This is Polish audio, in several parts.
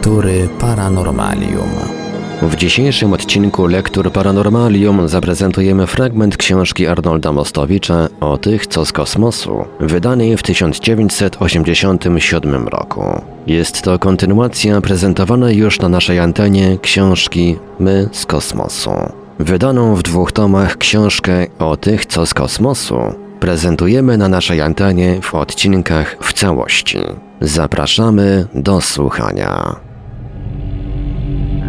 Lektury Paranormalium. W dzisiejszym odcinku Lektur Paranormalium zaprezentujemy fragment książki Arnolda Mostowicza o tych, co z kosmosu, wydanej w 1987 roku. Jest to kontynuacja prezentowanej już na naszej antenie książki My z kosmosu. Wydaną w dwóch tomach książkę o tych, co z kosmosu prezentujemy na naszej antenie w odcinkach w całości. Zapraszamy do słuchania. thank you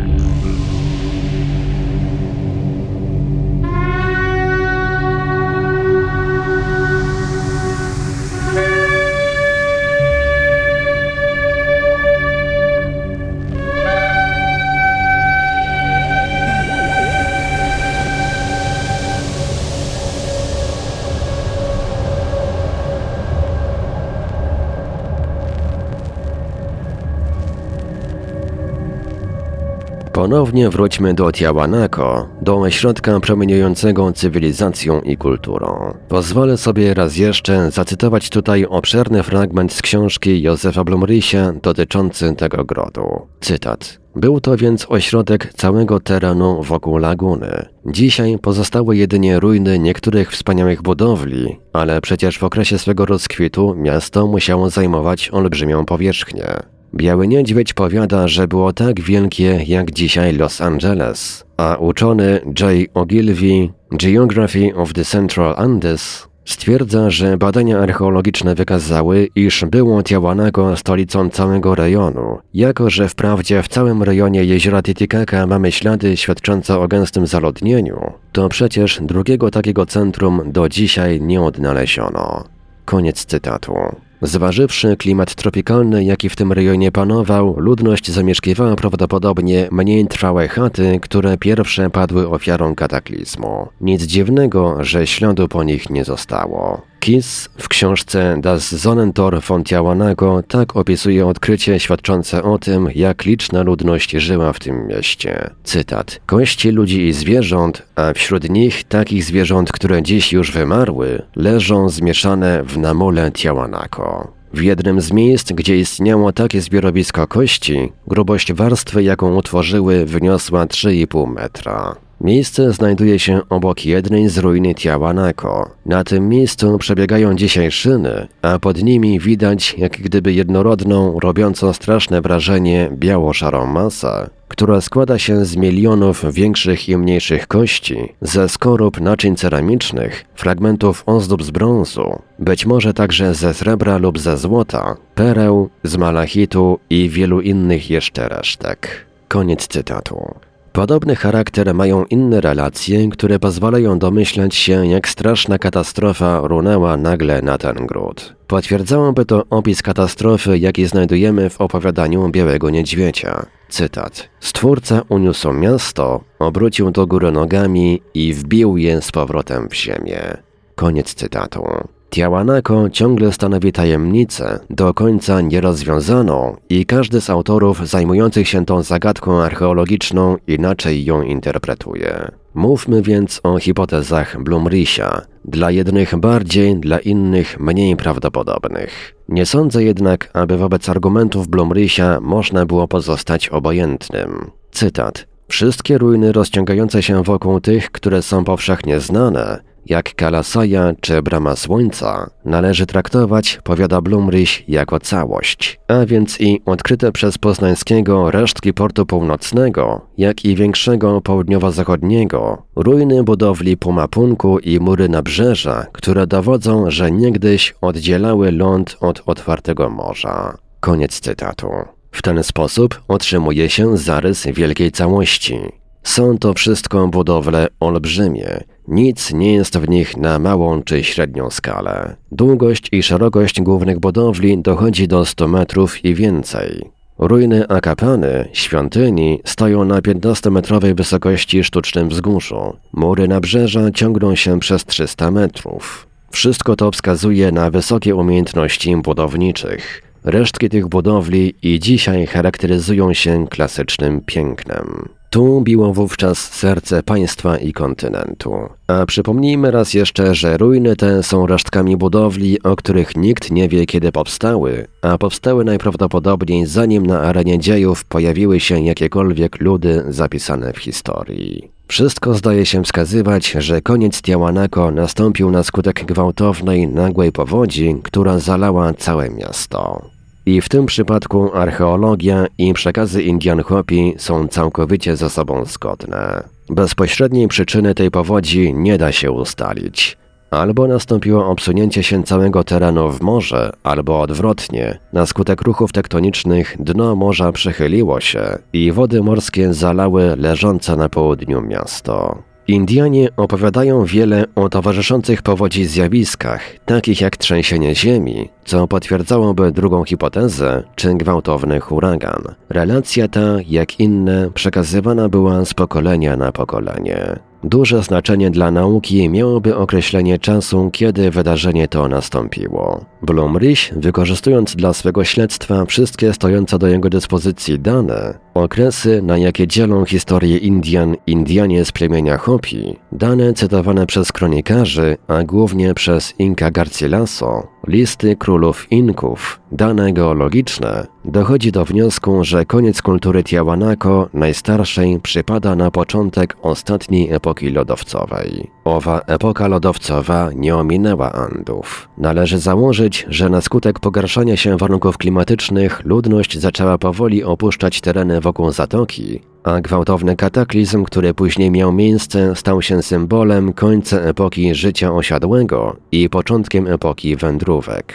Ponownie wróćmy do Tiahuanaco, do ośrodka promieniującego cywilizacją i kulturą. Pozwolę sobie raz jeszcze zacytować tutaj obszerny fragment z książki Józefa Blumrysia dotyczący tego grodu. Cytat. Był to więc ośrodek całego terenu wokół laguny. Dzisiaj pozostały jedynie ruiny niektórych wspaniałych budowli, ale przecież w okresie swego rozkwitu miasto musiało zajmować olbrzymią powierzchnię. Biały Niedźwiedź powiada, że było tak wielkie jak dzisiaj Los Angeles, a uczony J. Ogilvy, Geography of the Central Andes, stwierdza, że badania archeologiczne wykazały, iż było Tiahuanaco stolicą całego rejonu, jako że wprawdzie w całym rejonie jeziora Titicaca mamy ślady świadczące o gęstym zaludnieniu, to przecież drugiego takiego centrum do dzisiaj nie odnaleziono. Koniec cytatu. Zważywszy klimat tropikalny, jaki w tym rejonie panował, ludność zamieszkiwała prawdopodobnie mniej trwałe chaty, które pierwsze padły ofiarą kataklizmu. Nic dziwnego, że śladu po nich nie zostało. Kiss w książce Das Sonnentor von Tiahuanaco tak opisuje odkrycie świadczące o tym, jak liczna ludność żyła w tym mieście. Cytat. Kości ludzi i zwierząt, a wśród nich takich zwierząt, które dziś już wymarły, leżą zmieszane w namole Tiahuanaco. W jednym z miejsc, gdzie istniało takie zbiorowisko kości, grubość warstwy, jaką utworzyły, wyniosła 3,5 metra. Miejsce znajduje się obok jednej z ruiny Tiahuanaco. Na tym miejscu przebiegają dzisiaj szyny, a pod nimi widać jak gdyby jednorodną, robiącą straszne wrażenie biało-szarą masę, która składa się z milionów większych i mniejszych kości, ze skorup naczyń ceramicznych, fragmentów ozdób z brązu, być może także ze srebra lub ze złota, pereł, z malachitu i wielu innych jeszcze resztek. Koniec cytatu. Podobny charakter mają inne relacje, które pozwalają domyślać się, jak straszna katastrofa runęła nagle na ten gród. Potwierdzałoby to opis katastrofy, jaki znajdujemy w opowiadaniu Białego Niedźwiedzia. Cytat. Stwórca uniósł miasto, obrócił do góry nogami i wbił je z powrotem w ziemię. Koniec cytatu. Tiahuanaco ciągle stanowi tajemnicę, do końca nierozwiązaną i każdy z autorów zajmujących się tą zagadką archeologiczną inaczej ją interpretuje. Mówmy więc o hipotezach Blumrisia, dla jednych bardziej, dla innych mniej prawdopodobnych. Nie sądzę jednak, aby wobec argumentów Blumrisia można było pozostać obojętnym. Cytat. Wszystkie ruiny rozciągające się wokół tych, które są powszechnie znane, jak Kalasaja czy Brama Słońca, należy traktować, powiada Blumryś, jako całość, a więc i odkryte przez Poznańskiego resztki portu północnego, jak i większego południowo-zachodniego, ruiny budowli Pumapunku i mury nabrzeża, które dowodzą, że niegdyś oddzielały ląd od otwartego morza. Koniec cytatu. W ten sposób otrzymuje się zarys wielkiej całości. Są to wszystko budowle olbrzymie, nic nie jest w nich na małą czy średnią skalę. Długość i szerokość głównych budowli dochodzi do 100 metrów i więcej. Ruiny Akapany, świątyni, stoją na 15-metrowej wysokości sztucznym wzgórzu. Mury nabrzeża ciągną się przez 300 metrów. Wszystko to wskazuje na wysokie umiejętności budowniczych. Resztki tych budowli i dzisiaj charakteryzują się klasycznym pięknem. Tu biło wówczas serce państwa i kontynentu. A przypomnijmy raz jeszcze, że ruiny te są resztkami budowli, o których nikt nie wie kiedy powstały, a powstały najprawdopodobniej zanim na arenie dziejów pojawiły się jakiekolwiek ludy zapisane w historii. Wszystko zdaje się wskazywać, że koniec Tiahuanaco nastąpił na skutek gwałtownej, nagłej powodzi, która zalała całe miasto. I w tym przypadku archeologia i przekazy Indian Hopi są całkowicie ze sobą zgodne. Bezpośredniej przyczyny tej powodzi nie da się ustalić. Albo nastąpiło obsunięcie się całego terenu w morze, albo odwrotnie. Na skutek ruchów tektonicznych dno morza przechyliło się i wody morskie zalały leżące na południu miasto. Indianie opowiadają wiele o towarzyszących powodzi zjawiskach, takich jak trzęsienie ziemi, co potwierdzałoby drugą hipotezę, czy gwałtowny huragan. Relacja ta, jak inne, przekazywana była z pokolenia na pokolenie. Duże znaczenie dla nauki miałoby określenie czasu, kiedy wydarzenie to nastąpiło. Blumrich, wykorzystując dla swego śledztwa wszystkie stojące do jego dyspozycji dane, okresy, na jakie dzielą historię Indian Indianie z plemienia Hopi, dane cytowane przez kronikarzy, a głównie przez Inka Garcilaso, listy królów Inków, dane geologiczne, dochodzi do wniosku, że koniec kultury Tiahuanaco najstarszej przypada na początek ostatniej epoki lodowcowej. Owa epoka lodowcowa nie ominęła Andów. Należy założyć, że na skutek pogarszania się warunków klimatycznych ludność zaczęła powoli opuszczać tereny wokół zatoki, a gwałtowny kataklizm, który później miał miejsce, stał się symbolem końca epoki życia osiadłego i początkiem epoki wędrówek.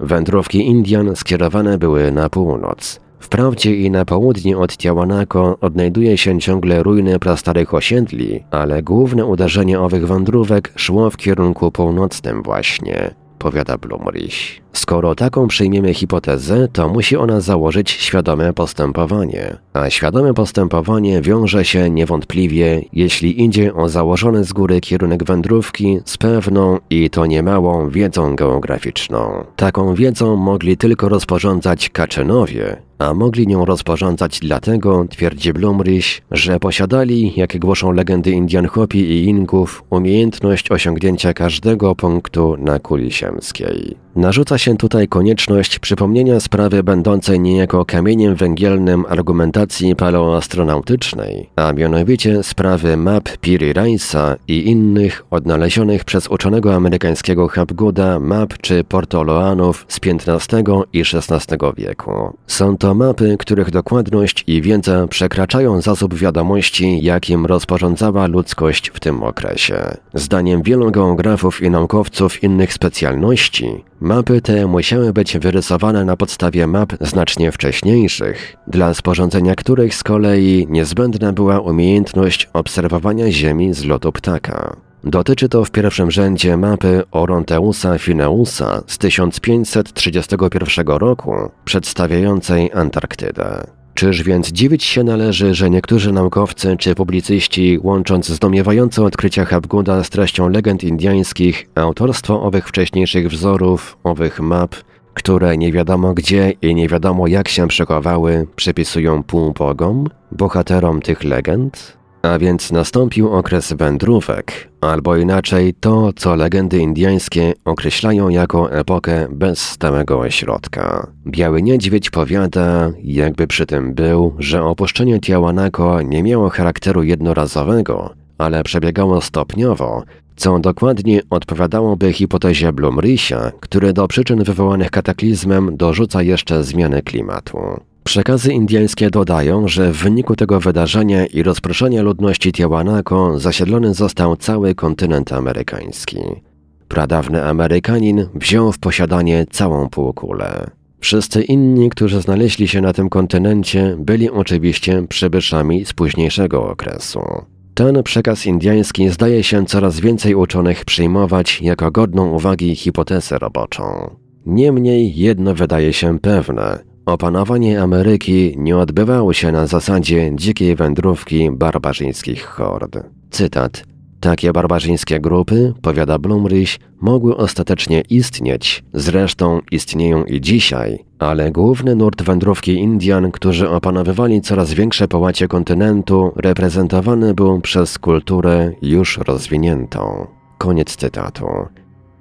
Wędrówki Indian skierowane były na północ. Wprawdzie i na południe od Tiahuanaco odnajduje się ciągle ruiny prastarych osiedli, ale główne uderzenie owych wędrówek szło w kierunku północnym właśnie powiada Blumrich. Skoro taką przyjmiemy hipotezę, to musi ona założyć świadome postępowanie. A świadome postępowanie wiąże się niewątpliwie, jeśli idzie o założony z góry kierunek wędrówki z pewną i to niemałą wiedzą geograficzną. Taką wiedzą mogli tylko rozporządzać Kaczynowie, a mogli nią rozporządzać dlatego, twierdzi Blumrich, że posiadali, jak głoszą legendy Indian Hopi i Inków, umiejętność osiągnięcia każdego punktu na kuli ziemskiej. Narzuca się tutaj konieczność przypomnienia sprawy będącej niejako kamieniem węgielnym argumentacji paleoastronautycznej, a mianowicie sprawy map Piri Reisa i innych odnalezionych przez uczonego amerykańskiego Hapgooda map czy Portoloanów z XV i XVI wieku. Są to mapy, których dokładność i wiedza przekraczają zasób wiadomości, jakim rozporządzała ludzkość w tym okresie. Zdaniem wielu geografów i naukowców innych specjalności, Mapy te musiały być wyrysowane na podstawie map znacznie wcześniejszych, dla sporządzenia których z kolei niezbędna była umiejętność obserwowania Ziemi z lotu ptaka. Dotyczy to w pierwszym rzędzie mapy Oronteusa Fineusa z 1531 roku, przedstawiającej Antarktydę. Czyż więc dziwić się należy, że niektórzy naukowcy czy publicyści, łącząc zdumiewające odkrycia Hapgooda z treścią legend indiańskich, autorstwo owych wcześniejszych wzorów, owych map, które nie wiadomo gdzie i nie wiadomo jak się przechowały, przypisują półbogom, bohaterom tych legend? A więc nastąpił okres wędrówek, albo inaczej to, co legendy indyjskie określają jako epokę bez stałego ośrodka. Biały Niedźwiedź powiada, jakby przy tym był, że opuszczenie Tiahuanaco nie miało charakteru jednorazowego, ale przebiegało stopniowo, co dokładnie odpowiadałoby hipotezie Blumricha, który do przyczyn wywołanych kataklizmem dorzuca jeszcze zmiany klimatu. Przekazy indyjskie dodają, że w wyniku tego wydarzenia i rozproszenia ludności Tiahuanaco zasiedlony został cały kontynent amerykański. Pradawny Amerykanin wziął w posiadanie całą półkulę. Wszyscy inni, którzy znaleźli się na tym kontynencie, byli oczywiście przybyszami z późniejszego okresu. Ten przekaz indyjski zdaje się coraz więcej uczonych przyjmować jako godną uwagi hipotezę roboczą. Niemniej jedno wydaje się pewne – Opanowanie Ameryki nie odbywało się na zasadzie dzikiej wędrówki barbarzyńskich hord. Cytat. Takie barbarzyńskie grupy, powiada Blumrich, mogły ostatecznie istnieć, zresztą istnieją i dzisiaj, ale główny nurt wędrówki Indian, którzy opanowywali coraz większe połacie kontynentu, reprezentowany był przez kulturę już rozwiniętą. Koniec cytatu.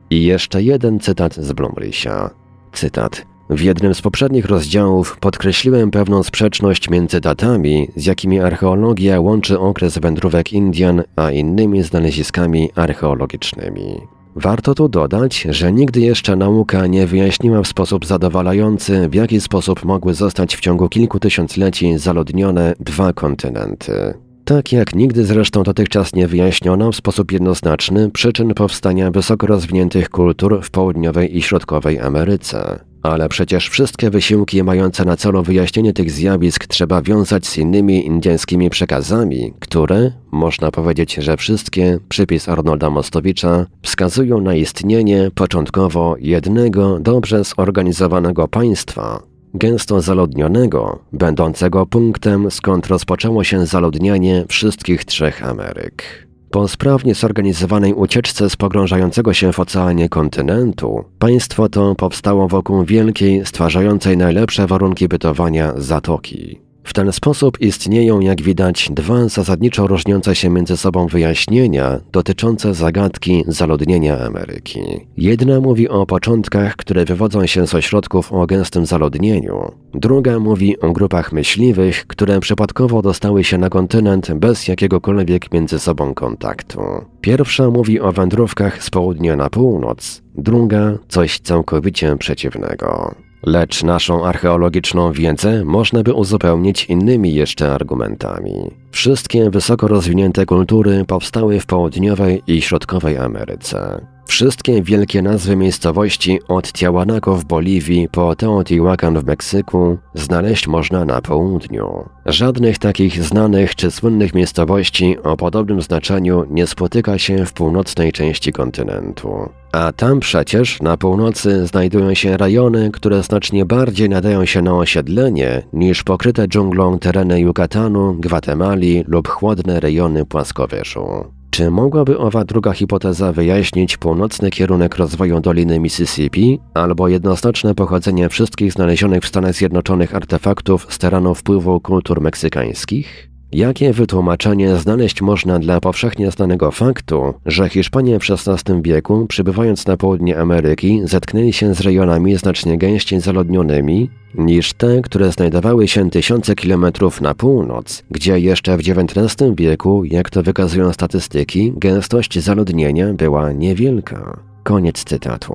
I jeszcze jeden cytat z Blumricha. Cytat. W jednym z poprzednich rozdziałów podkreśliłem pewną sprzeczność między datami, z jakimi archeologia łączy okres wędrówek Indian, a innymi znaleziskami archeologicznymi. Warto tu dodać, że nigdy jeszcze nauka nie wyjaśniła w sposób zadowalający, w jaki sposób mogły zostać w ciągu kilku tysiącleci zaludnione dwa kontynenty. Tak jak nigdy zresztą dotychczas nie wyjaśniono w sposób jednoznaczny przyczyn powstania wysoko rozwiniętych kultur w południowej i środkowej Ameryce. Ale przecież wszystkie wysiłki mające na celu wyjaśnienie tych zjawisk trzeba wiązać z innymi indyjskimi przekazami, które, można powiedzieć, że wszystkie, przypis Arnolda Mostowicza, wskazują na istnienie początkowo jednego, dobrze zorganizowanego państwa, gęsto zaludnionego, będącego punktem, skąd rozpoczęło się zaludnianie wszystkich trzech Ameryk. Po sprawnie zorganizowanej ucieczce z pogrążającego się w oceanie kontynentu, państwo to powstało wokół wielkiej, stwarzającej najlepsze warunki bytowania zatoki. W ten sposób istnieją, jak widać, dwa zasadniczo różniące się między sobą wyjaśnienia dotyczące zagadki zaludnienia Ameryki. Jedna mówi o początkach, które wywodzą się z ośrodków o gęstym zaludnieniu, druga mówi o grupach myśliwych, które przypadkowo dostały się na kontynent bez jakiegokolwiek między sobą kontaktu. Pierwsza mówi o wędrówkach z południa na północ, druga coś całkowicie przeciwnego. Lecz naszą archeologiczną wiedzę można by uzupełnić innymi jeszcze argumentami. Wszystkie wysoko rozwinięte kultury powstały w południowej i środkowej Ameryce. Wszystkie wielkie nazwy miejscowości od Tiahuanaco w Boliwii po Teotihuacan w Meksyku znaleźć można na południu. Żadnych takich znanych czy słynnych miejscowości o podobnym znaczeniu nie spotyka się w północnej części kontynentu. A tam przecież na północy znajdują się rejony, które znacznie bardziej nadają się na osiedlenie niż pokryte dżunglą tereny Yucatanu, Gwatemali lub chłodne rejony płaskowyżu. Czy mogłaby owa druga hipoteza wyjaśnić północny kierunek rozwoju Doliny Mississippi albo jednoznaczne pochodzenie wszystkich znalezionych w Stanach Zjednoczonych artefaktów z terenu wpływu kultur meksykańskich? Jakie wytłumaczenie znaleźć można dla powszechnie znanego faktu, że Hiszpanie w XVI wieku, przybywając na południe Ameryki, zetknęli się z rejonami znacznie gęściej zaludnionymi niż te, które znajdowały się tysiące kilometrów na północ, gdzie jeszcze w XIX wieku, jak to wykazują statystyki, gęstość zaludnienia była niewielka. Koniec cytatu.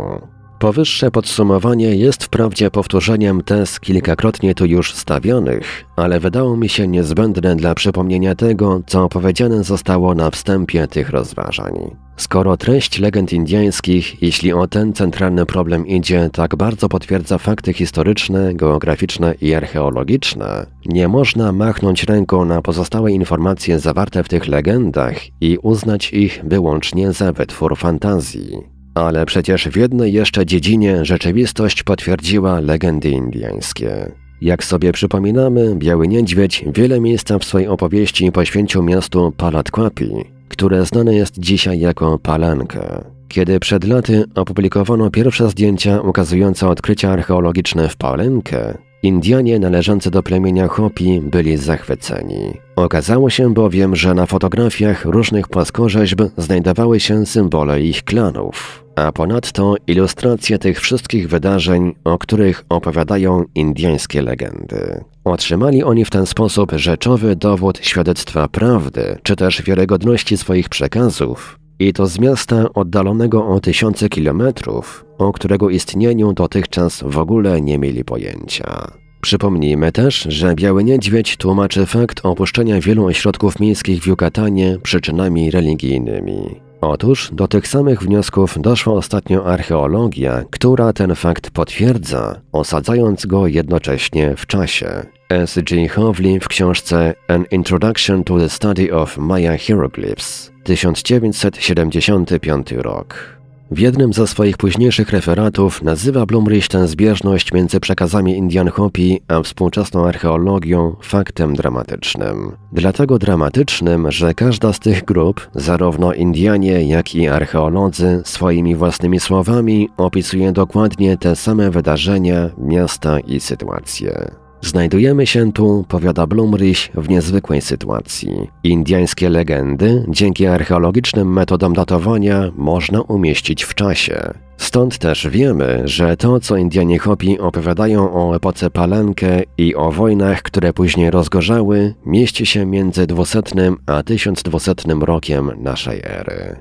Powyższe podsumowanie jest wprawdzie powtórzeniem tez kilkakrotnie tu już stawionych, ale wydało mi się niezbędne dla przypomnienia tego, co powiedziane zostało na wstępie tych rozważań. Skoro treść legend indyjskich, jeśli o ten centralny problem idzie, tak bardzo potwierdza fakty historyczne, geograficzne i archeologiczne, nie można machnąć ręką na pozostałe informacje zawarte w tych legendach i uznać ich wyłącznie za wytwór fantazji. Ale przecież w jednej jeszcze dziedzinie rzeczywistość potwierdziła legendy indyjskie. Jak sobie przypominamy, Biały Niedźwiedź wiele miejsca w swojej opowieści poświęcił miastu Palatkłapi, które znane jest dzisiaj jako Palankę. Kiedy przed laty opublikowano pierwsze zdjęcia ukazujące odkrycia archeologiczne w Palenkę, Indianie należący do plemienia Hopi byli zachwyceni. Okazało się bowiem, że na fotografiach różnych płaskorzeźb znajdowały się symbole ich klanów, a ponadto ilustracje tych wszystkich wydarzeń, o których opowiadają indyjskie legendy. Otrzymali oni w ten sposób rzeczowy dowód świadectwa prawdy, czy też wiarygodności swoich przekazów, i to z miasta oddalonego o tysiące kilometrów, o którego istnieniu dotychczas w ogóle nie mieli pojęcia. Przypomnijmy też, że Biały Niedźwiedź tłumaczy fakt opuszczenia wielu ośrodków miejskich w Jukatanie przyczynami religijnymi. Otóż do tych samych wniosków doszła ostatnio archeologia, która ten fakt potwierdza, osadzając go jednocześnie w czasie. S. G. Hovli w książce An Introduction to the Study of Maya Hieroglyphs 1975 rok. W jednym ze swoich późniejszych referatów nazywa Blumrich tę zbieżność między przekazami Indian Hopi a współczesną archeologią faktem dramatycznym. Dlatego dramatycznym, że każda z tych grup, zarówno Indianie, jak i archeolodzy, swoimi własnymi słowami opisuje dokładnie te same wydarzenia, miasta i sytuacje. Znajdujemy się tu, powiada Blumrich, w niezwykłej sytuacji. Indiańskie legendy, dzięki archeologicznym metodom datowania, można umieścić w czasie. Stąd też wiemy, że to, co Indianie Hopi opowiadają o epoce Palenkę i o wojnach, które później rozgorzały, mieści się między 200 a 1200 rokiem naszej ery.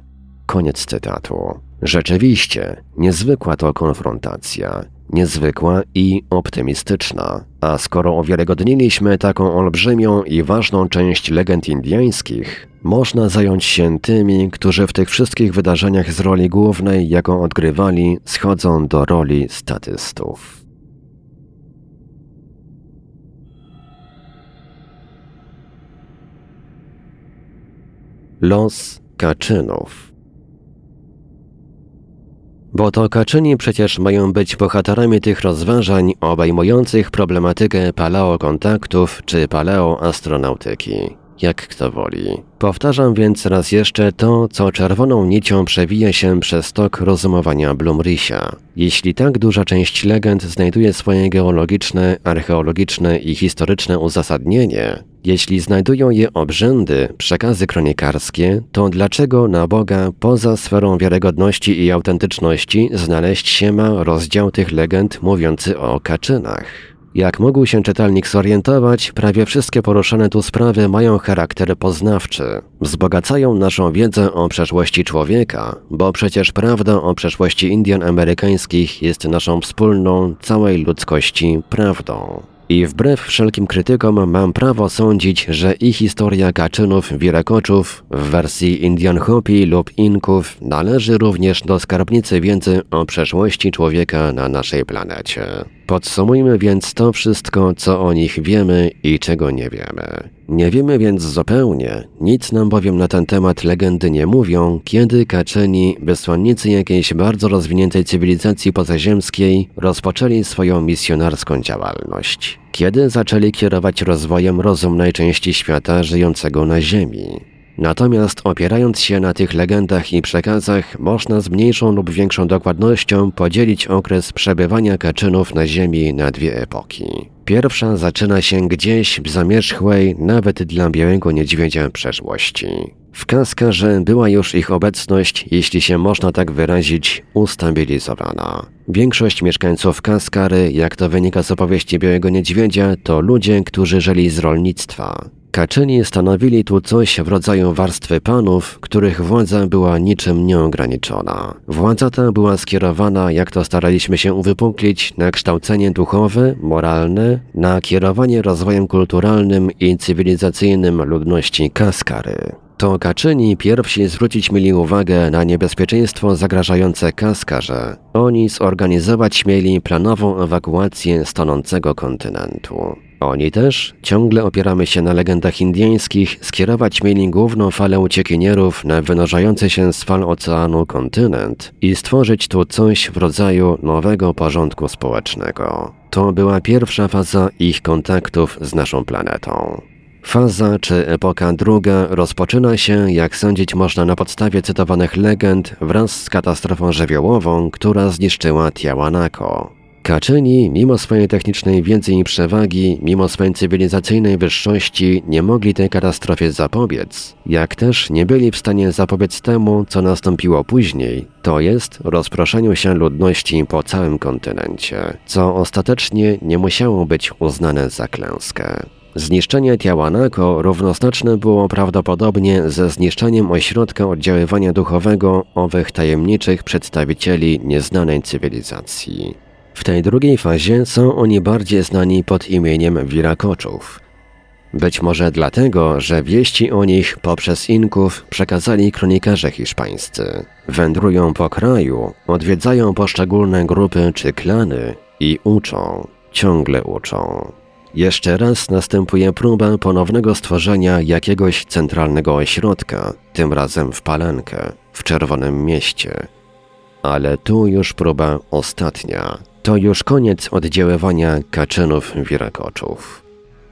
Koniec cytatu. Rzeczywiście, niezwykła to konfrontacja niezwykła i optymistyczna. A skoro uwiarygodniliśmy taką olbrzymią i ważną część legend indyjskich, można zająć się tymi, którzy w tych wszystkich wydarzeniach z roli głównej, jaką odgrywali, schodzą do roli statystów. Los Kaczynów bo to Kaczyni przecież mają być bohaterami tych rozważań obejmujących problematykę paleokontaktów czy paleoastronautyki, jak kto woli. Powtarzam więc raz jeszcze to, co czerwoną nicią przewija się przez tok rozumowania Blumrisia. Jeśli tak duża część legend znajduje swoje geologiczne, archeologiczne i historyczne uzasadnienie, jeśli znajdują je obrzędy, przekazy kronikarskie, to dlaczego na Boga poza sferą wiarygodności i autentyczności znaleźć się ma rozdział tych legend mówiący o kaczynach? Jak mógł się czytelnik zorientować, prawie wszystkie poruszane tu sprawy mają charakter poznawczy. Wzbogacają naszą wiedzę o przeszłości człowieka, bo przecież prawda o przeszłości Indian amerykańskich jest naszą wspólną, całej ludzkości prawdą. I wbrew wszelkim krytykom mam prawo sądzić, że i historia Kaczynów Wirakoczów w wersji Indian Hopi lub Inków należy również do skarbnicy wiedzy o przeszłości człowieka na naszej planecie. Podsumujmy więc to wszystko, co o nich wiemy i czego nie wiemy. Nie wiemy więc zupełnie, nic nam bowiem na ten temat legendy nie mówią, kiedy Kaczeni, wysłannicy jakiejś bardzo rozwiniętej cywilizacji pozaziemskiej, rozpoczęli swoją misjonarską działalność. Kiedy zaczęli kierować rozwojem rozumnej części świata żyjącego na Ziemi. Natomiast opierając się na tych legendach i przekazach, można z mniejszą lub większą dokładnością podzielić okres przebywania kaczynów na Ziemi na dwie epoki. Pierwsza zaczyna się gdzieś w zamierzchłej, nawet dla białego niedźwiedzia przeszłości. W Kaskarze była już ich obecność, jeśli się można tak wyrazić, ustabilizowana. Większość mieszkańców Kaskary, jak to wynika z opowieści Białego Niedźwiedzia, to ludzie, którzy żyli z rolnictwa. Kaczyni stanowili tu coś w rodzaju warstwy panów, których władza była niczym nieograniczona. Władza ta była skierowana, jak to staraliśmy się uwypuklić, na kształcenie duchowe, moralne, na kierowanie rozwojem kulturalnym i cywilizacyjnym ludności Kaskary. To Kaczyni pierwsi zwrócić mieli uwagę na niebezpieczeństwo zagrażające Kaskarze. Oni zorganizować śmieli planową ewakuację stonącego kontynentu. Oni też, ciągle opieramy się na legendach indyjskich, skierować mieli główną falę uciekinierów na wynurzający się z fal oceanu kontynent i stworzyć tu coś w rodzaju nowego porządku społecznego. To była pierwsza faza ich kontaktów z naszą planetą. Faza czy epoka druga rozpoczyna się, jak sądzić można na podstawie cytowanych legend, wraz z katastrofą żywiołową, która zniszczyła Tiawanako. Kaczyni, mimo swojej technicznej wiedzy i przewagi, mimo swojej cywilizacyjnej wyższości, nie mogli tej katastrofie zapobiec, jak też nie byli w stanie zapobiec temu, co nastąpiło później, to jest rozproszeniu się ludności po całym kontynencie, co ostatecznie nie musiało być uznane za klęskę. Zniszczenie Tiawanako równoznaczne było prawdopodobnie ze zniszczeniem ośrodka oddziaływania duchowego owych tajemniczych przedstawicieli nieznanej cywilizacji. W tej drugiej fazie są oni bardziej znani pod imieniem Wirakoczów. Być może dlatego, że wieści o nich poprzez Inków przekazali kronikarze hiszpańscy. Wędrują po kraju, odwiedzają poszczególne grupy czy klany i uczą, ciągle uczą. Jeszcze raz następuje próba ponownego stworzenia jakiegoś centralnego ośrodka, tym razem w Palenkę, w Czerwonym Mieście. Ale tu już próba ostatnia. To już koniec oddziaływania kaczynów wirakoczów.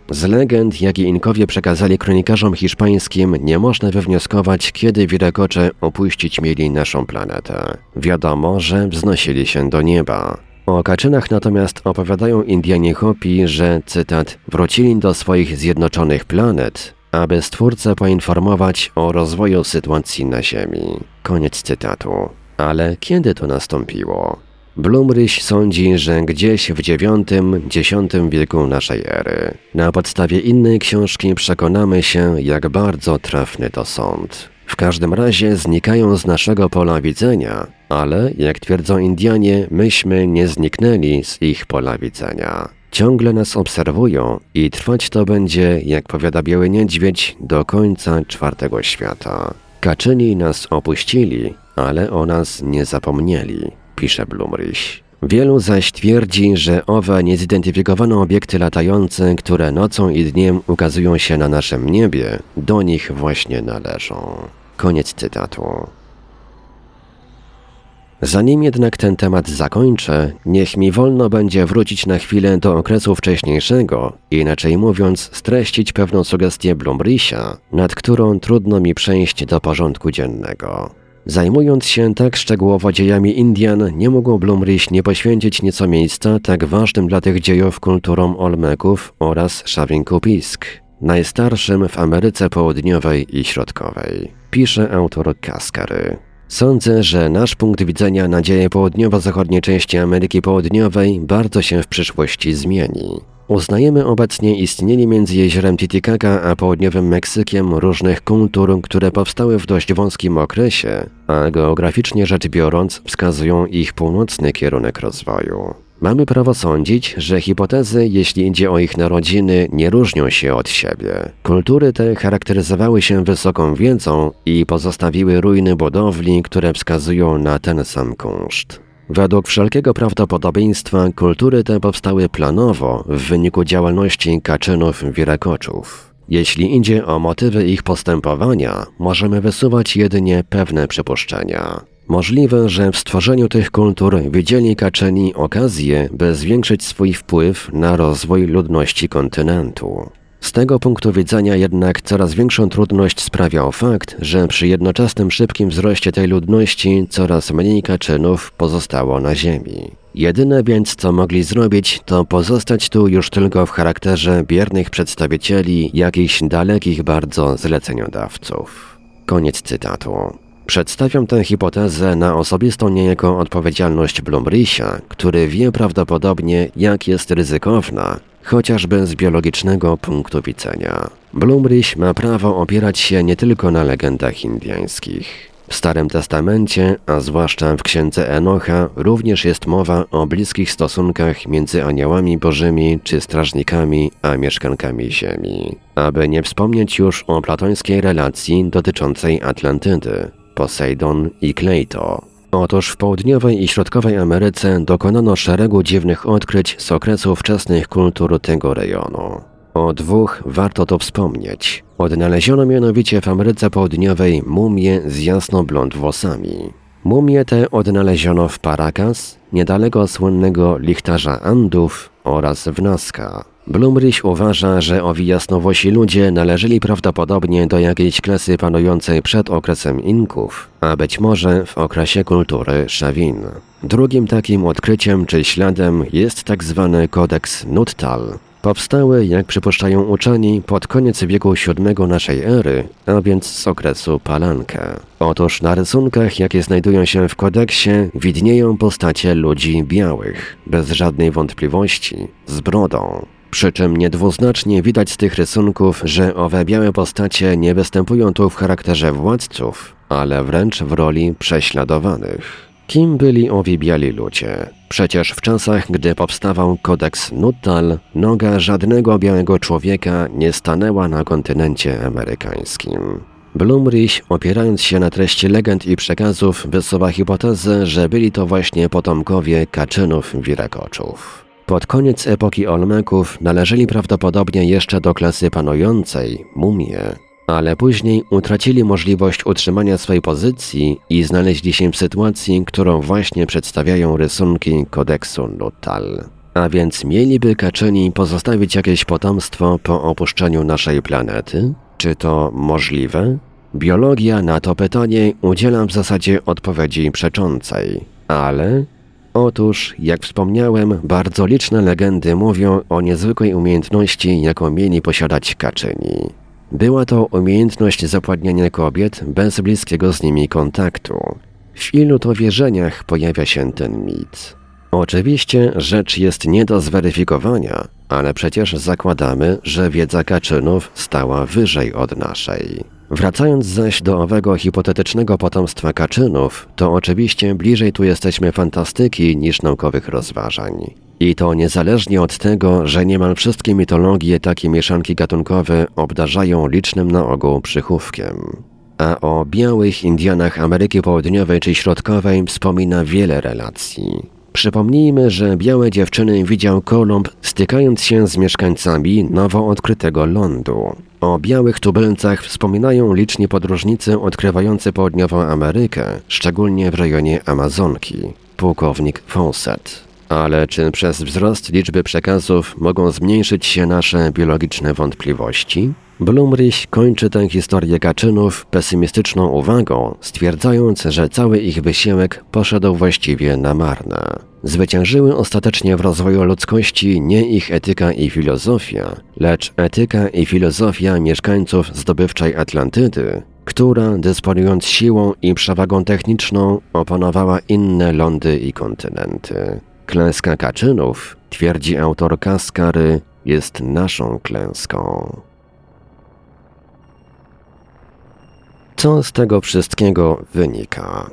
Z legend, jakie Inkowie przekazali kronikarzom hiszpańskim, nie można wywnioskować, kiedy wirakocze opuścić mieli naszą planetę. Wiadomo, że wznosili się do nieba. O kaczynach natomiast opowiadają Indianie Hopi, że, cytat, wrócili do swoich zjednoczonych planet, aby Stwórcę poinformować o rozwoju sytuacji na Ziemi. Koniec cytatu. Ale kiedy to nastąpiło? Blumryś sądzi, że gdzieś w IX-X wieku naszej ery. Na podstawie innej książki przekonamy się, jak bardzo trafny to sąd. W każdym razie znikają z naszego pola widzenia, ale, jak twierdzą Indianie, myśmy nie zniknęli z ich pola widzenia. Ciągle nas obserwują i trwać to będzie, jak powiada Biały Niedźwiedź, do końca czwartego świata. Kaczyni nas opuścili, ale o nas nie zapomnieli, pisze Blumryś. Wielu zaś twierdzi, że owe niezidentyfikowane obiekty latające, które nocą i dniem ukazują się na naszym niebie, do nich właśnie należą. Koniec cytatu. Zanim jednak ten temat zakończę, niech mi wolno będzie wrócić na chwilę do okresu wcześniejszego, inaczej mówiąc, streścić pewną sugestię Blumrysia, nad którą trudno mi przejść do porządku dziennego. Zajmując się tak szczegółowo dziejami Indian, nie mógł Blumryś nie poświęcić nieco miejsca tak ważnym dla tych dziejów kulturom Olmeków oraz Szawinkupisk, najstarszym w Ameryce Południowej i Środkowej. Pisze autor Kaskary. Sądzę, że nasz punkt widzenia na dzieje południowo-zachodniej części Ameryki Południowej bardzo się w przyszłości zmieni. Uznajemy obecnie istnienie między jeziorem Titicaca a południowym Meksykiem różnych kultur, które powstały w dość wąskim okresie, a geograficznie rzecz biorąc wskazują ich północny kierunek rozwoju. Mamy prawo sądzić, że hipotezy, jeśli idzie o ich narodziny, nie różnią się od siebie. Kultury te charakteryzowały się wysoką wiedzą i pozostawiły ruiny budowli, które wskazują na ten sam kunszt. Według wszelkiego prawdopodobieństwa kultury te powstały planowo w wyniku działalności kaczynów wirakoczów. Jeśli idzie o motywy ich postępowania, możemy wysuwać jedynie pewne przypuszczenia. Możliwe, że w stworzeniu tych kultur widzieli Kaczeni okazję, by zwiększyć swój wpływ na rozwój ludności kontynentu. Z tego punktu widzenia jednak coraz większą trudność sprawiał fakt, że przy jednoczesnym szybkim wzroście tej ludności coraz mniej kaczynów pozostało na ziemi. Jedyne więc co mogli zrobić, to pozostać tu już tylko w charakterze biernych przedstawicieli jakichś dalekich bardzo zleceniodawców. Koniec cytatu. Przedstawiam tę hipotezę na osobistą niejako odpowiedzialność Blumrysia, który wie prawdopodobnie, jak jest ryzykowna, chociażby z biologicznego punktu widzenia. Blumryś ma prawo opierać się nie tylko na legendach indyjskich. W Starym Testamencie, a zwłaszcza w Księdze Enocha, również jest mowa o bliskich stosunkach między aniołami bożymi czy strażnikami a mieszkankami ziemi. Aby nie wspomnieć już o platońskiej relacji dotyczącej Atlantydy, Poseidon i Kleito. Otóż w południowej i środkowej Ameryce dokonano szeregu dziwnych odkryć z okresu wczesnych kultur tego rejonu. O dwóch warto to wspomnieć. Odnaleziono mianowicie w Ameryce Południowej mumie z jasno-blond włosami. Mumie te odnaleziono w Paracas, niedaleko słynnego lichtarza Andów oraz w Nazca. Blumryś uważa, że owi jasnowosi ludzie należeli prawdopodobnie do jakiejś klasy panującej przed okresem Inków, a być może w okresie kultury Szawin. Drugim takim odkryciem czy śladem jest tak zwany kodeks Nuttal, Powstały, jak przypuszczają uczeni, pod koniec wieku VII naszej ery, a więc z okresu Palankę. Otóż na rysunkach, jakie znajdują się w kodeksie, widnieją postacie ludzi białych, bez żadnej wątpliwości, z brodą. Przy czym niedwuznacznie widać z tych rysunków, że owe białe postacie nie występują tu w charakterze władców, ale wręcz w roli prześladowanych. Kim byli owi biali ludzie? Przecież w czasach, gdy powstawał kodeks Nuttall, noga żadnego białego człowieka nie stanęła na kontynencie amerykańskim. Blumrich, opierając się na treści legend i przekazów, wysuwa hipotezę, że byli to właśnie potomkowie kaczynów wirakoczów. Pod koniec epoki Olmeków należeli prawdopodobnie jeszcze do klasy panującej, mumie. ale później utracili możliwość utrzymania swojej pozycji i znaleźli się w sytuacji, którą właśnie przedstawiają rysunki kodeksu Nuttall. A więc mieliby kaczyni pozostawić jakieś potomstwo po opuszczeniu naszej planety? Czy to możliwe? Biologia na to pytanie udziela w zasadzie odpowiedzi przeczącej, ale Otóż, jak wspomniałem, bardzo liczne legendy mówią o niezwykłej umiejętności, jaką mieli posiadać kaczyni. Była to umiejętność zapładniania kobiet bez bliskiego z nimi kontaktu. W ilu to wierzeniach pojawia się ten mit? Oczywiście rzecz jest nie do zweryfikowania, ale przecież zakładamy, że wiedza Kaczynów stała wyżej od naszej. Wracając zaś do owego hipotetycznego potomstwa Kaczynów, to oczywiście bliżej tu jesteśmy fantastyki niż naukowych rozważań. I to niezależnie od tego, że niemal wszystkie mitologie takie mieszanki gatunkowe obdarzają licznym na ogół przychówkiem. A o białych Indianach Ameryki Południowej czy Środkowej wspomina wiele relacji. Przypomnijmy, że białe dziewczyny widział Kolumb stykając się z mieszkańcami nowo odkrytego lądu. O białych tubylcach wspominają liczni podróżnicy odkrywający południową Amerykę, szczególnie w rejonie Amazonki. Pułkownik Fawcett. Ale czy przez wzrost liczby przekazów mogą zmniejszyć się nasze biologiczne wątpliwości? Blumrich kończy tę historię Kaczynów pesymistyczną uwagą, stwierdzając, że cały ich wysiłek poszedł właściwie na marne. Zwyciężyły ostatecznie w rozwoju ludzkości nie ich etyka i filozofia, lecz etyka i filozofia mieszkańców zdobywczej Atlantydy, która, dysponując siłą i przewagą techniczną, opanowała inne lądy i kontynenty. Klęska Kaczynów, twierdzi autor Kaskary, jest naszą klęską. Co z tego wszystkiego wynika?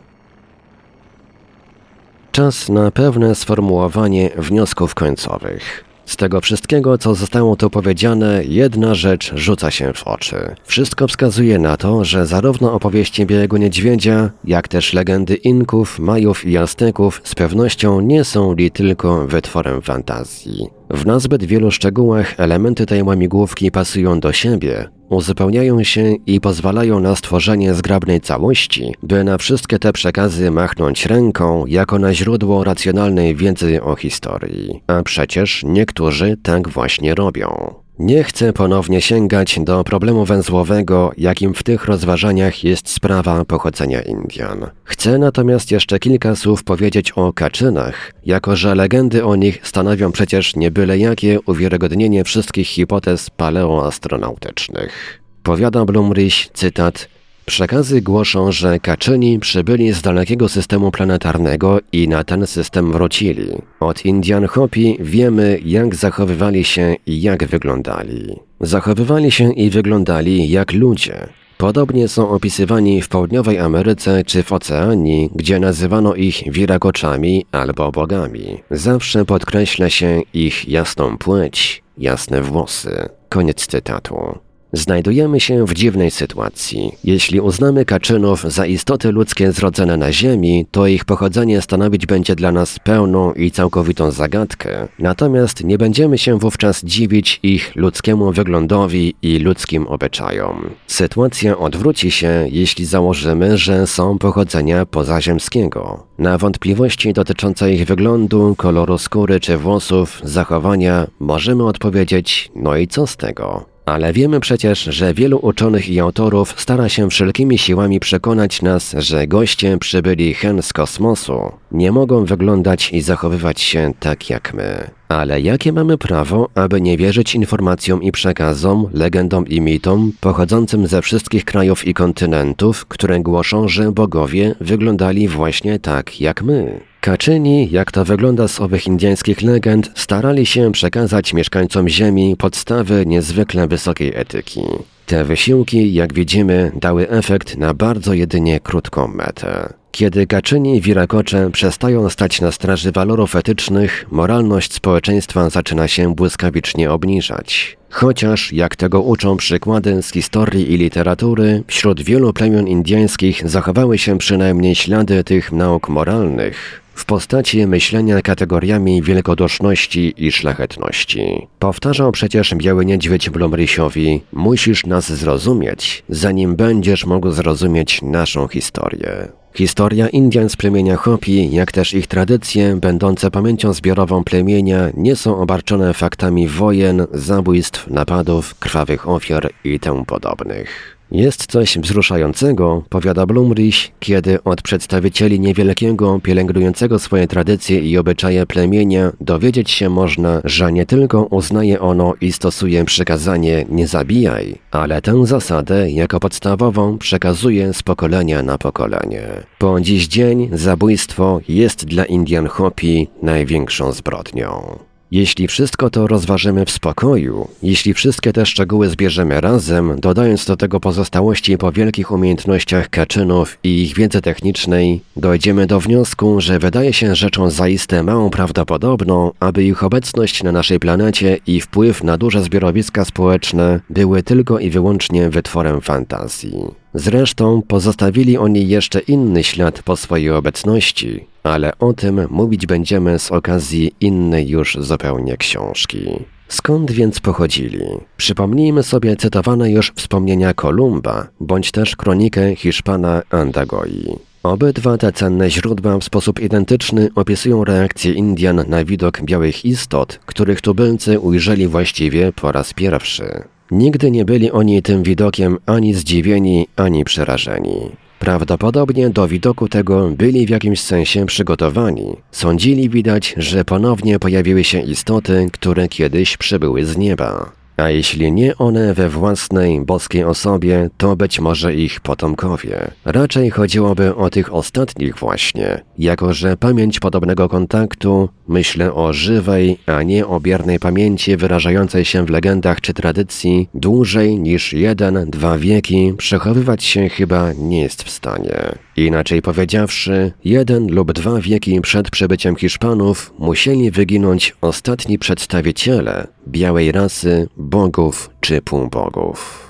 Czas na pewne sformułowanie wniosków końcowych. Z tego wszystkiego, co zostało tu powiedziane, jedna rzecz rzuca się w oczy. Wszystko wskazuje na to, że zarówno opowieści Białego Niedźwiedzia, jak też legendy Inków, Majów i Azteków z pewnością nie są li tylko wytworem fantazji. W nazbyt wielu szczegółach elementy tej łamigłówki pasują do siebie, uzupełniają się i pozwalają na stworzenie zgrabnej całości, by na wszystkie te przekazy machnąć ręką jako na źródło racjonalnej wiedzy o historii. A przecież niektórzy tak właśnie robią. Nie chcę ponownie sięgać do problemu węzłowego, jakim w tych rozważaniach jest sprawa pochodzenia Indian. Chcę natomiast jeszcze kilka słów powiedzieć o kaczynach, jako że legendy o nich stanowią przecież nie byle jakie uwiarygodnienie wszystkich hipotez paleoastronautycznych. Powiada Blumrich, cytat, Przekazy głoszą, że Kaczyni przybyli z dalekiego systemu planetarnego i na ten system wrócili. Od Indian Hopi wiemy, jak zachowywali się i jak wyglądali. Zachowywali się i wyglądali jak ludzie. Podobnie są opisywani w południowej Ameryce czy w Oceanii, gdzie nazywano ich wirakoczami albo bogami. Zawsze podkreśla się ich jasną płeć, jasne włosy. Koniec cytatu. Znajdujemy się w dziwnej sytuacji. Jeśli uznamy kaczynów za istoty ludzkie zrodzone na Ziemi, to ich pochodzenie stanowić będzie dla nas pełną i całkowitą zagadkę. Natomiast nie będziemy się wówczas dziwić ich ludzkiemu wyglądowi i ludzkim obyczajom. Sytuacja odwróci się, jeśli założymy, że są pochodzenia pozaziemskiego. Na wątpliwości dotyczące ich wyglądu, koloru skóry czy włosów, zachowania możemy odpowiedzieć: no i co z tego? Ale wiemy przecież, że wielu uczonych i autorów stara się wszelkimi siłami przekonać nas, że goście przybyli hen z kosmosu nie mogą wyglądać i zachowywać się tak jak my. Ale jakie mamy prawo, aby nie wierzyć informacjom i przekazom, legendom i mitom pochodzącym ze wszystkich krajów i kontynentów, które głoszą, że bogowie wyglądali właśnie tak jak my? Kaczyni, jak to wygląda z owych indyjskich legend, starali się przekazać mieszkańcom Ziemi podstawy niezwykle wysokiej etyki. Te wysiłki, jak widzimy, dały efekt na bardzo jedynie krótką metę. Kiedy Kaczyni i Wirakocze przestają stać na straży walorów etycznych, moralność społeczeństwa zaczyna się błyskawicznie obniżać. Chociaż, jak tego uczą przykłady z historii i literatury, wśród wielu plemion indyjskich zachowały się przynajmniej ślady tych nauk moralnych, w postaci myślenia kategoriami wielkoduszności i szlachetności. Powtarzał przecież biały niedźwiedź Blumrysiowi, musisz nas zrozumieć, zanim będziesz mógł zrozumieć naszą historię. Historia Indian z plemienia Hopi, jak też ich tradycje, będące pamięcią zbiorową plemienia, nie są obarczone faktami wojen, zabójstw, napadów, krwawych ofiar i tym podobnych. Jest coś wzruszającego, powiada Blumrich, kiedy od przedstawicieli niewielkiego, pielęgnującego swoje tradycje i obyczaje plemienia dowiedzieć się można, że nie tylko uznaje ono i stosuje przykazanie nie zabijaj, ale tę zasadę jako podstawową przekazuje z pokolenia na pokolenie. Po dziś dzień zabójstwo jest dla Indian Hopi największą zbrodnią. Jeśli wszystko to rozważymy w spokoju, jeśli wszystkie te szczegóły zbierzemy razem, dodając do tego pozostałości po wielkich umiejętnościach kaczynów i ich wiedzy technicznej, dojdziemy do wniosku, że wydaje się rzeczą zaiste mało prawdopodobną, aby ich obecność na naszej planecie i wpływ na duże zbiorowiska społeczne były tylko i wyłącznie wytworem fantazji. Zresztą pozostawili oni jeszcze inny ślad po swojej obecności, ale o tym mówić będziemy z okazji innej już zupełnie książki. Skąd więc pochodzili? Przypomnijmy sobie cytowane już wspomnienia Kolumba, bądź też kronikę Hiszpana Andagoi. Obydwa te cenne źródła w sposób identyczny opisują reakcję Indian na widok białych istot, których tubylcy ujrzeli właściwie po raz pierwszy. Nigdy nie byli oni tym widokiem ani zdziwieni, ani przerażeni. Prawdopodobnie do widoku tego byli w jakimś sensie przygotowani. Sądzili widać, że ponownie pojawiły się istoty, które kiedyś przybyły z nieba. A jeśli nie one we własnej boskiej osobie, to być może ich potomkowie. Raczej chodziłoby o tych ostatnich właśnie, jako że pamięć podobnego kontaktu, myślę o żywej, a nie o biernej pamięci wyrażającej się w legendach czy tradycji, dłużej niż jeden, dwa wieki przechowywać się chyba nie jest w stanie. Inaczej powiedziawszy, jeden lub dwa wieki przed przybyciem Hiszpanów musieli wyginąć ostatni przedstawiciele białej rasy, bogów czy półbogów.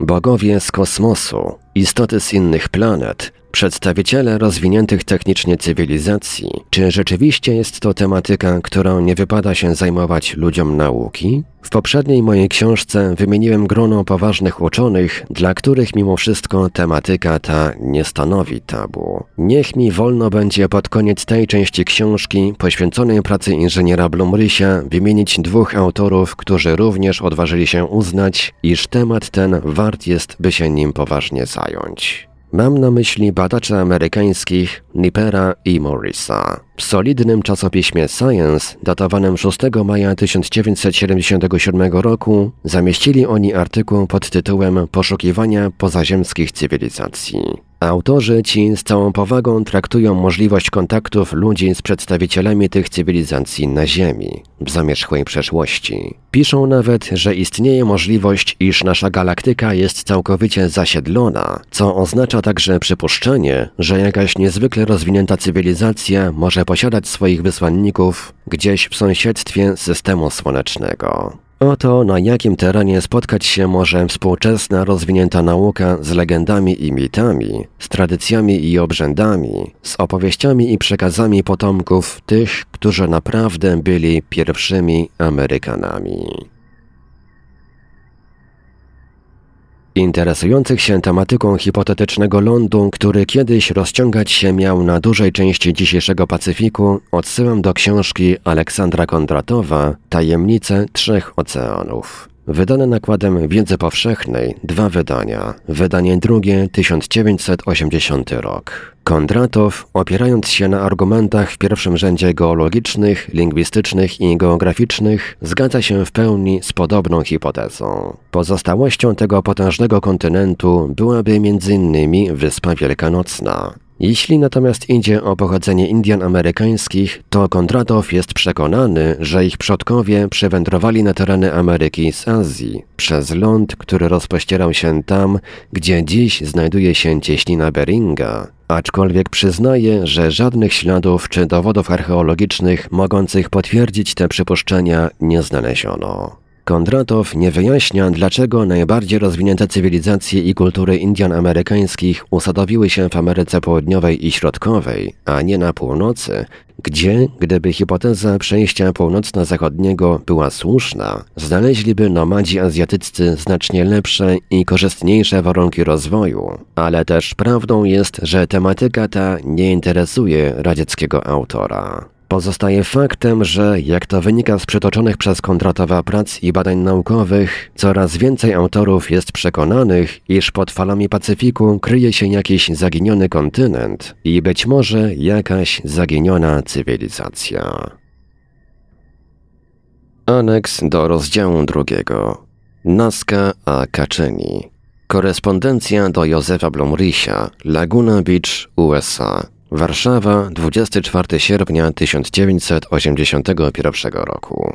Bogowie z kosmosu, istoty z innych planet, Przedstawiciele rozwiniętych technicznie cywilizacji, czy rzeczywiście jest to tematyka, którą nie wypada się zajmować ludziom nauki? W poprzedniej mojej książce wymieniłem grono poważnych uczonych, dla których mimo wszystko tematyka ta nie stanowi tabu. Niech mi wolno będzie pod koniec tej części książki poświęconej pracy inżyniera Blumrysia wymienić dwóch autorów, którzy również odważyli się uznać, iż temat ten wart jest, by się nim poważnie zająć. Mam na myśli badaczy amerykańskich Nipera i Morrisa. W solidnym czasopiśmie Science, datowanym 6 maja 1977 roku, zamieścili oni artykuł pod tytułem Poszukiwania pozaziemskich cywilizacji. Autorzy ci z całą powagą traktują możliwość kontaktów ludzi z przedstawicielami tych cywilizacji na Ziemi, w zamierzchłej przeszłości. Piszą nawet, że istnieje możliwość, iż nasza galaktyka jest całkowicie zasiedlona, co oznacza także przypuszczenie, że jakaś niezwykle rozwinięta cywilizacja może posiadać swoich wysłanników gdzieś w sąsiedztwie systemu słonecznego. Oto na jakim terenie spotkać się może współczesna rozwinięta nauka z legendami i mitami, z tradycjami i obrzędami, z opowieściami i przekazami potomków tych, którzy naprawdę byli pierwszymi Amerykanami. Interesujących się tematyką hipotetycznego lądu, który kiedyś rozciągać się miał na dużej części dzisiejszego Pacyfiku, odsyłam do książki Aleksandra Kondratowa Tajemnice Trzech Oceanów. Wydane nakładem wiedzy powszechnej, dwa wydania. Wydanie drugie 1980 rok. Kondratow, opierając się na argumentach w pierwszym rzędzie geologicznych, lingwistycznych i geograficznych, zgadza się w pełni z podobną hipotezą. Pozostałością tego potężnego kontynentu byłaby m.in. Wyspa Wielkanocna. Jeśli natomiast idzie o pochodzenie Indian amerykańskich, to Kondratow jest przekonany, że ich przodkowie przewędrowali na tereny Ameryki z Azji, przez ląd, który rozpościerał się tam, gdzie dziś znajduje się cieśnina Beringa, aczkolwiek przyznaje, że żadnych śladów czy dowodów archeologicznych mogących potwierdzić te przypuszczenia nie znaleziono. Kondratow nie wyjaśnia, dlaczego najbardziej rozwinięte cywilizacje i kultury Indian amerykańskich usadowiły się w Ameryce Południowej i Środkowej, a nie na północy, gdzie, gdyby hipoteza przejścia północno-zachodniego była słuszna, znaleźliby nomadzi azjatyccy znacznie lepsze i korzystniejsze warunki rozwoju. Ale też prawdą jest, że tematyka ta nie interesuje radzieckiego autora. Pozostaje faktem, że jak to wynika z przytoczonych przez Kondratowa prac i badań naukowych, coraz więcej autorów jest przekonanych, iż pod falami Pacyfiku kryje się jakiś zaginiony kontynent i być może jakaś zaginiona cywilizacja. Aneks do rozdziału drugiego. Nazca a Kaczyni. Korespondencja do Józefa Blumrisia, Laguna Beach, USA. Warszawa, 24 sierpnia 1981 roku.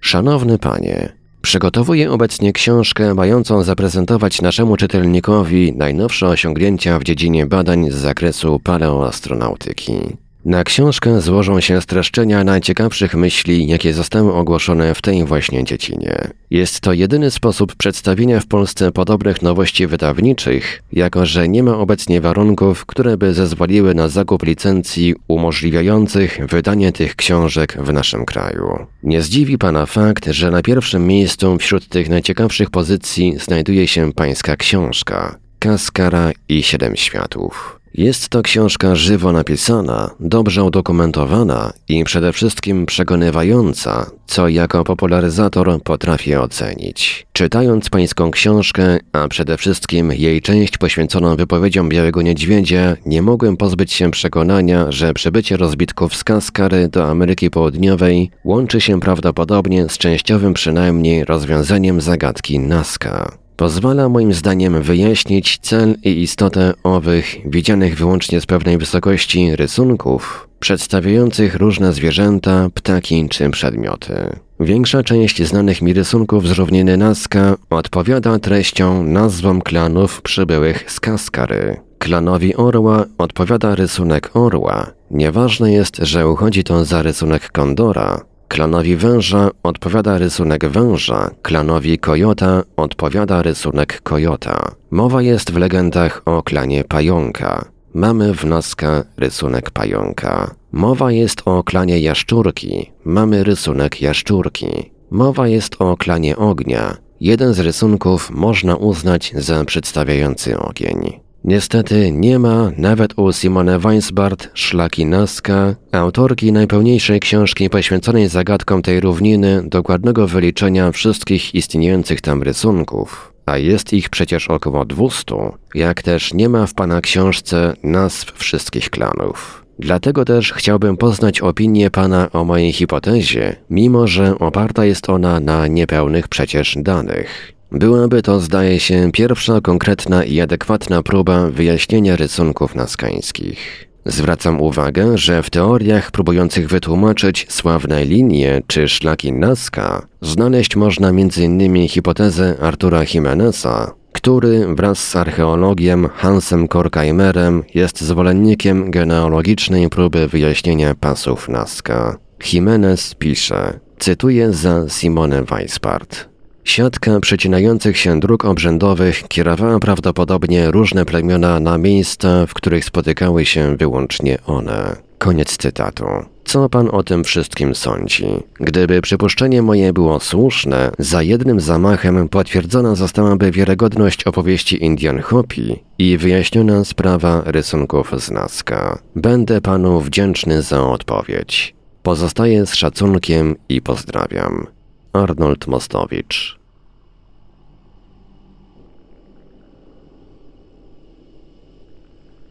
Szanowny panie, przygotowuję obecnie książkę mającą zaprezentować naszemu czytelnikowi najnowsze osiągnięcia w dziedzinie badań z zakresu paleoastronautyki. Na książkę złożą się streszczenia najciekawszych myśli, jakie zostały ogłoszone w tej właśnie dziedzinie. Jest to jedyny sposób przedstawienia w Polsce podobnych nowości wydawniczych, jako że nie ma obecnie warunków, które by zezwoliły na zakup licencji umożliwiających wydanie tych książek w naszym kraju. Nie zdziwi pana fakt, że na pierwszym miejscu wśród tych najciekawszych pozycji znajduje się pańska książka Kaskara i Siedem Światów. Jest to książka żywo napisana, dobrze udokumentowana i przede wszystkim przekonywająca, co jako popularyzator potrafię ocenić. Czytając pańską książkę, a przede wszystkim jej część poświęconą wypowiedziom Białego Niedźwiedzia, nie mogłem pozbyć się przekonania, że przybycie rozbitków z Kaskary do Ameryki Południowej łączy się prawdopodobnie z częściowym przynajmniej rozwiązaniem zagadki Nazca pozwala moim zdaniem wyjaśnić cel i istotę owych, widzianych wyłącznie z pewnej wysokości rysunków, przedstawiających różne zwierzęta, ptaki czy przedmioty. Większa część znanych mi rysunków z równiny Nazca odpowiada treścią nazwom klanów przybyłych z Kaskary. Klanowi orła odpowiada rysunek orła. Nieważne jest, że uchodzi to za rysunek kondora, Klanowi węża odpowiada rysunek węża, klanowi kojota odpowiada rysunek kojota. Mowa jest w legendach o klanie pająka. Mamy w Noska rysunek pająka. Mowa jest o klanie jaszczurki. Mamy rysunek jaszczurki. Mowa jest o klanie ognia. Jeden z rysunków można uznać za przedstawiający ogień. Niestety nie ma nawet u Simone Weinsbart Szlaki Naska, autorki najpełniejszej książki poświęconej zagadkom tej równiny, dokładnego wyliczenia wszystkich istniejących tam rysunków, a jest ich przecież około 200, jak też nie ma w pana książce nazw wszystkich klanów. Dlatego też chciałbym poznać opinię pana o mojej hipotezie, mimo że oparta jest ona na niepełnych przecież danych. Byłaby to, zdaje się, pierwsza konkretna i adekwatna próba wyjaśnienia rysunków naskańskich. Zwracam uwagę, że w teoriach próbujących wytłumaczyć sławne linie czy szlaki Nazca znaleźć można m.in. hipotezę Artura Jimeneza, który wraz z archeologiem Hansem Korkheimerem jest zwolennikiem genealogicznej próby wyjaśnienia pasów Nazca. Jimenez pisze, cytuję za Simone Weisbart. Siatka przecinających się dróg obrzędowych kierowała prawdopodobnie różne plemiona na miejsca, w których spotykały się wyłącznie one. Koniec cytatu. Co pan o tym wszystkim sądzi? Gdyby przypuszczenie moje było słuszne, za jednym zamachem potwierdzona zostałaby wiarygodność opowieści Indian Hopi i wyjaśniona sprawa rysunków z Nazca. Będę panu wdzięczny za odpowiedź. Pozostaję z szacunkiem i pozdrawiam. Arnold Mostowicz.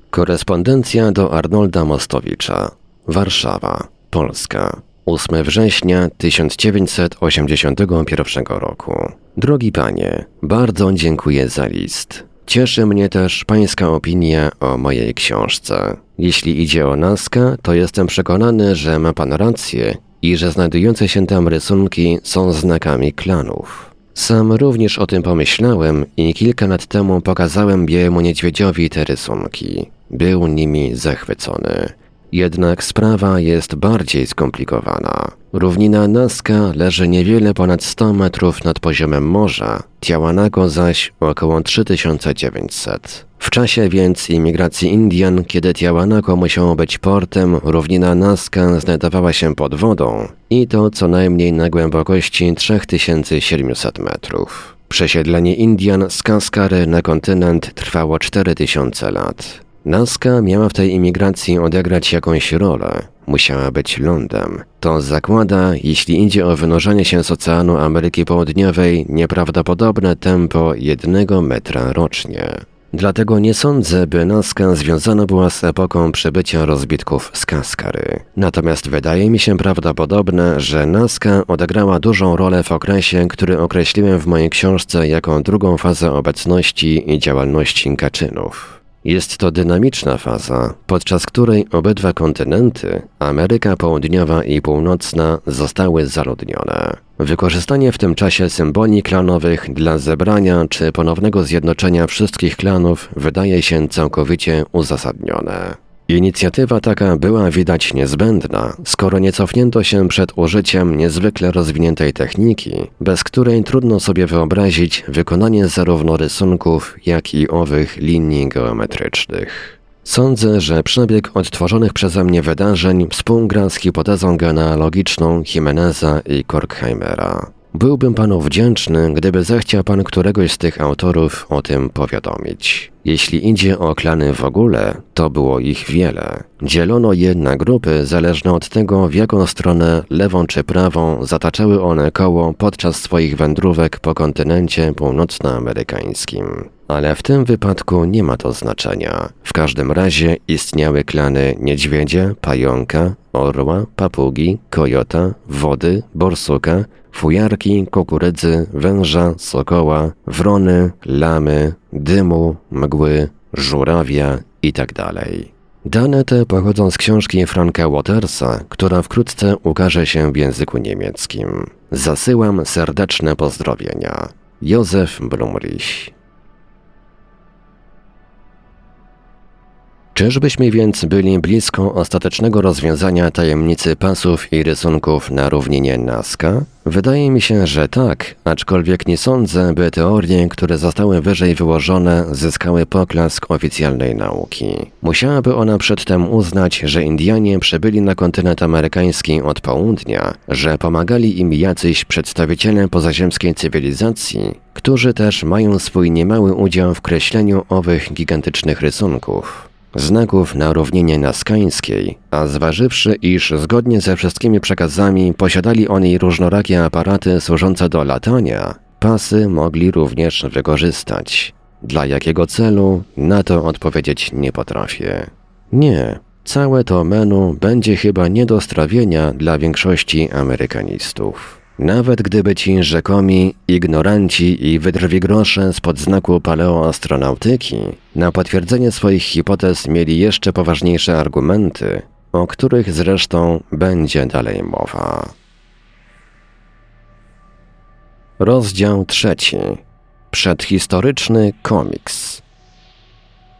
Korespondencja do Arnolda Mostowicza. Warszawa, Polska. 8 września 1981 roku. Drogi panie, bardzo dziękuję za list. Cieszy mnie też pańska opinia o mojej książce. Jeśli idzie o Naska, to jestem przekonany, że ma pan rację i że znajdujące się tam rysunki są znakami klanów. Sam również o tym pomyślałem i kilka lat temu pokazałem białemu niedźwiedziowi te rysunki. Był nimi zachwycony. Jednak sprawa jest bardziej skomplikowana. Równina Nazca leży niewiele ponad 100 metrów nad poziomem morza, Tiahuanaco zaś około 3900. W czasie więc imigracji Indian, kiedy Tiahuanaco musiało być portem, równina Nazca znajdowała się pod wodą i to co najmniej na głębokości 3700 metrów. Przesiedlenie Indian z Kaskary na kontynent trwało 4000 lat. Nazca miała w tej imigracji odegrać jakąś rolę. Musiała być lądem. To zakłada, jeśli idzie o wynurzanie się z Oceanu Ameryki Południowej, nieprawdopodobne tempo jednego metra rocznie. Dlatego nie sądzę, by Nazca związana była z epoką przebycia rozbitków z Kaskary. Natomiast wydaje mi się prawdopodobne, że Nazca odegrała dużą rolę w okresie, który określiłem w mojej książce jako drugą fazę obecności i działalności Kaczynów. Jest to dynamiczna faza, podczas której obydwa kontynenty, Ameryka Południowa i Północna, zostały zaludnione. Wykorzystanie w tym czasie symboli klanowych dla zebrania czy ponownego zjednoczenia wszystkich klanów wydaje się całkowicie uzasadnione. Inicjatywa taka była widać niezbędna, skoro nie cofnięto się przed użyciem niezwykle rozwiniętej techniki, bez której trudno sobie wyobrazić wykonanie zarówno rysunków, jak i owych linii geometrycznych. Sądzę, że przebieg odtworzonych przeze mnie wydarzeń współgra z hipotezą genealogiczną Jimeneza i Korkheimera. Byłbym panu wdzięczny, gdyby zechciał pan któregoś z tych autorów o tym powiadomić. Jeśli idzie o klany w ogóle, to było ich wiele. Dzielono je na grupy zależne od tego, w jaką stronę, lewą czy prawą, zataczały one koło podczas swoich wędrówek po kontynencie północnoamerykańskim. Ale w tym wypadku nie ma to znaczenia. W każdym razie istniały klany niedźwiedzia, pająka, orła, papugi, kojota, wody, borsuka, fujarki, kukurydzy, węża, sokoła, wrony, lamy, dymu, mgły, żurawia itd. Tak Dane te pochodzą z książki Franka Watersa, która wkrótce ukaże się w języku niemieckim. Zasyłam serdeczne pozdrowienia. Józef Blumrich Czyżbyśmy więc byli blisko ostatecznego rozwiązania tajemnicy pasów i rysunków na równinie Nazca? Wydaje mi się, że tak, aczkolwiek nie sądzę, by teorie, które zostały wyżej wyłożone, zyskały poklask oficjalnej nauki. Musiałaby ona przedtem uznać, że Indianie przybyli na kontynent amerykański od południa, że pomagali im jacyś przedstawiciele pozaziemskiej cywilizacji, którzy też mają swój niemały udział w kreśleniu owych gigantycznych rysunków znaków na równinie naskańskiej, a zważywszy, iż zgodnie ze wszystkimi przekazami posiadali oni różnorakie aparaty służące do latania, pasy mogli również wykorzystać. Dla jakiego celu, na to odpowiedzieć nie potrafię. Nie, całe to menu będzie chyba nie do strawienia dla większości Amerykanistów. Nawet gdyby ci rzekomi ignoranci i wydrwigrosze spod znaku paleoastronautyki na potwierdzenie swoich hipotez mieli jeszcze poważniejsze argumenty, o których zresztą będzie dalej mowa. Rozdział trzeci. Przedhistoryczny komiks.